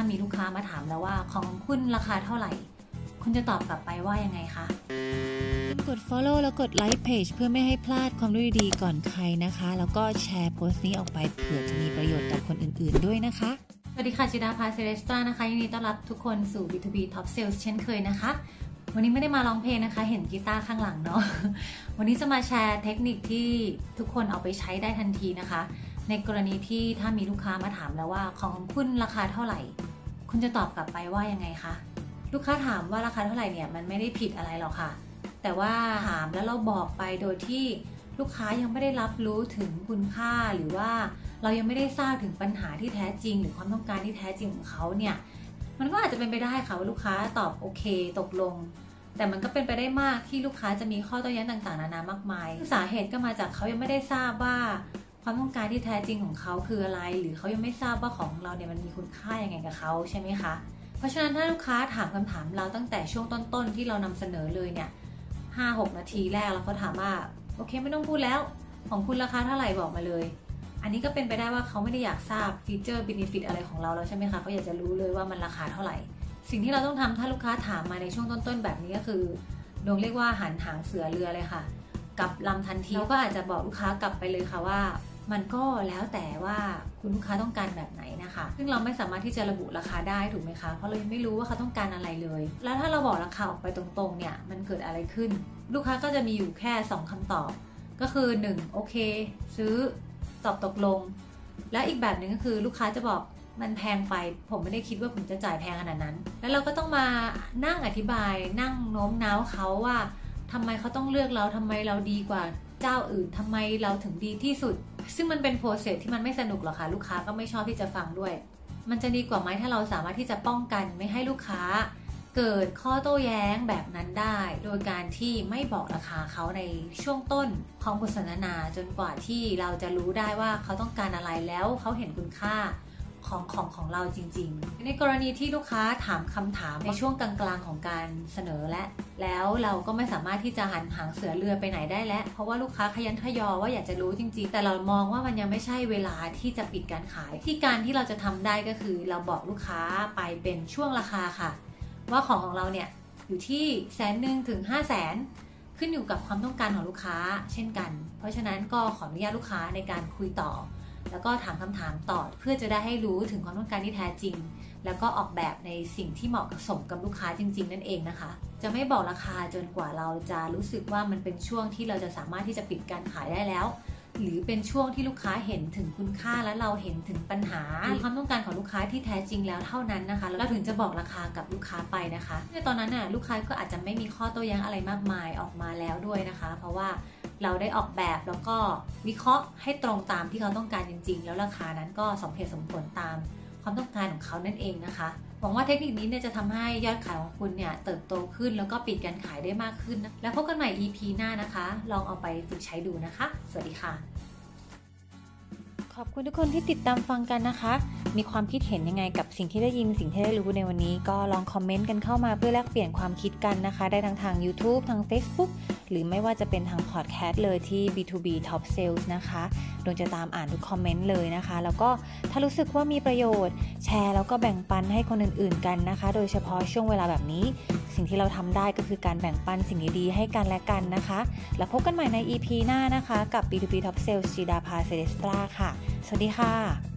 ถ้ามีลูกค้ามาถามแล้วว่าของคุณราคาเท่าไหร่ คุณจะตอบกลับไปว่ายังไงคะคุณกด follow แล้วกด like page เพื่อไม่ให้พลาดความรู้ดีๆก่อนใครนะคะ แล้วก็แชร์โพสต์นี้ออกไปเผื่อจะมีประโยชน์ต่อคนอื่นๆด้วยนะคะ สวัสดีค่ะจิดาพาเซเลสตานะคะยินดีต้อนรับทุกคนสู่ B2B Top Sales เช่นเคยนะคะ วันนี้ไม่ได้มาร้องเพลงนะคะ เห็นกีตาร์ข้างหลังเนาะวันนี้จะมาแชร์เทคนิคที่ทุกคนเอาไปใช้ได้ทันทีนะคะ ในกรณีที่ถ้ามีลูกค้ามาถามแล้วว่าของคุณราคาเท่าไหร่ คุณจะตอบกลับไปว่ายังไงคะ ลูกค้าถามว่าราคาเท่าไหร่เนี่ยมันไม่ได้ผิดอะไรหรอกค่ะ แต่ว่าถามแล้วเราบอกไปโดยที่ลูกค้ายังไม่ได้รับรู้ถึงคุณค่าหรือว่าเรายังไม่ได้ทราบถึงปัญหาที่แท้จริง หรือความต้องการที่แท้จริงของเขาเนี่ยมันก็อาจจะเป็นไปได้ค่ะว่าลูกค้าตอบโอเคตกลง แต่มันก็เป็นไปได้มากที่ลูกค้าจะมีข้อโต้แย้งต่างๆ นานามากมาย สาเหตุก็มาจากเขายังไม่ได้ทราบว่า ความต้องการที่แท้จริงของเขาคืออะไร หรือเขายังไม่ทราบว่าของเราเนี่ยมันมีคุณค่ายังไงกับเขาใช่ไหมคะ เพราะฉะนั้นถ้าลูกค้าถามคำถามเราตั้งแต่ช่วงต้นๆ ที่เรานำเสนอเลยเนี่ยห้าหกนาทีแรกเราก็ถามว่าโอเคไม่ต้องพูดแล้ว ของคุณราคาเท่าไหร่บอกมาเลย อันนี้ก็เป็นไปได้ว่าเขาไม่ได้อยากทราบฟีเจอร์เบนฟิตอะไรของเราแล้วใช่ไหมคะเขาอยากจะรู้เลยว่ามันราคาเท่าไหร่ สิ่งที่เราต้องทำถ้าลูกค้าถามมาในช่วงต้นๆ แบบนี้ก็คือดวงเรียกว่าหันหางเสือเรือเลยค่ะ กับลำทันทีเราก็อาจจะบอกลูกค้ากลับไปเลยค่ะว่า มันก็แล้วแต่ว่าคุณลูกค้าต้องการแบบไหนนะคะ ซึ่งเราไม่สามารถที่จะระบุราคาได้ถูกไหมคะ เพราะเรายังไม่รู้ว่าเขาต้องการอะไรเลย แล้วถ้าเราบอกราคาออกไปตรงๆเนี่ย มันเกิดอะไรขึ้น ลูกค้าก็จะมีอยู่แค่ 2คำตอบ ก็คือ 1 โอเค ซื้อตอบตกลง และอีกแบบหนึ่งก็คือลูกค้าจะบอกมันแพงไป ผมไม่ได้คิดว่าผมจะจ่ายแพงขนาดนั้น แล้วเราก็ต้องมานั่งอธิบาย นั่งโน้มน้าวเขาว่าทำไมเขาต้องเลือกเราทำไมเราดีกว่า เจ้าอื่นทำไมเราถึงดีที่สุด ซึ่งมันเป็นโปรเซสที่มันไม่สนุกหรอกค่ะ ลูกค้าก็ไม่ชอบที่จะฟังด้วย มันจะดีกว่าไหมถ้าเราสามารถที่จะป้องกันไม่ให้ลูกค้า เกิดข้อโต้แย้งแบบนั้นได้ โดยการที่ไม่บอกราคาเขาในช่วงต้นของบทสนทนาจนกว่าที่เราจะรู้ได้ว่าเขาต้องการอะไรแล้วเขาเห็นคุณค่า ของของของเราจริง ๆ ในกรณีที่ลูกค้าถามคำถามในช่วงกลางๆของการเสนอและ แล้วเราก็ไม่สามารถที่จะหันหางเสือเรือไปไหนได้แล้ว เพราะว่าลูกค้าขยันทยอว่าอยากจะรู้จริง ๆ แต่เรามองว่ามันยังไม่ใช่เวลาที่จะปิดการขาย ที่การที่เราจะทำได้ก็คือ เราบอกลูกค้าไปเป็นช่วงราคาค่ะ ว่าของของเราเนี่ยอยู่ที่แสนหนึ่งถึงห้าแสนขึ้นอยู่กับความต้องการของลูกค้า เช่นกัน เพราะฉะนั้นก็ขออนุญาตลูกค้าในการคุยต่อ แล้วก็ถามคำถามต่อเพื่อจะได้ให้รู้ถึงความต้องการที่แท้จริง แล้วก็ออกแบบในสิ่งที่เหมาะกับสมกับลูกค้าจริง ๆ นั่นเองนะคะ จะไม่บอกราคาจนกว่าเราจะรู้สึกว่ามันเป็นช่วงที่เราจะสามารถที่จะปิดการขายได้แล้ว หรือเป็นช่วงที่ลูกค้าเห็นถึงคุณค่าและเราเห็นถึงปัญหาความต้องการของลูกค้าที่แท้จริงแล้วเท่านั้นนะคะเราถึงจะบอกราคากับลูกค้าไปนะคะในตอนนั้นน่ะลูกค้าก็อาจจะไม่มีข้อโต้แย้งอะไรมากมายออกมาแล้วด้วยนะคะ เพราะว่า เราได้ออกแบบแล้วก็วิเคราะห์ให้ตรงตามที่เขาต้องการจริง ๆ แล้วราคานั้นก็สมเหตุสมผลตามความต้องการของเขานั่นเองนะคะหวังว่าเทคนิคนี้เนี่ยจะทำให้ยอดขายของคุณเนี่ยเติบโตขึ้นแล้วก็ปิดการขายได้มากขึ้นนะแล้วพบกันใหม่ EP หน้านะคะ ลองเอาไปฝึกใช้ดูนะคะ สวัสดีค่ะ ขอบคุณทุกคนที่ติดตามฟังกันนะคะ มีความคิดเห็นยังไงกับสิ่งที่ได้ยินสิ่งที่ได้รู้ในวันนี้ ก็ลองคอมเมนต์กันเข้ามาเพื่อแลกเปลี่ยนความคิดกันนะคะ ได้ทั้งทาง YouTube ทาง Facebook หรือไม่ว่าจะเป็นทางพอดแคสต์เลยที่ B2B Top Sales นะคะดวงจะตามอ่านทุกคอมเมนต์เลยนะคะ แล้วก็ถ้ารู้สึกว่ามีประโยชน์ แชร์แล้วก็แบ่งปันให้คนอื่นๆกันนะคะ โดยเฉพาะช่วงเวลาแบบนี้ สิ่งที่เราทำได้ก็คือการแบ่งปันสิ่งดีๆให้กันและกันนะคะ แล้วพบกันใหม่ใน EP หน้านะคะ กับ B2B Top Sales จีดาพาเซเดสตราค่ะ สวัสดีค่ะ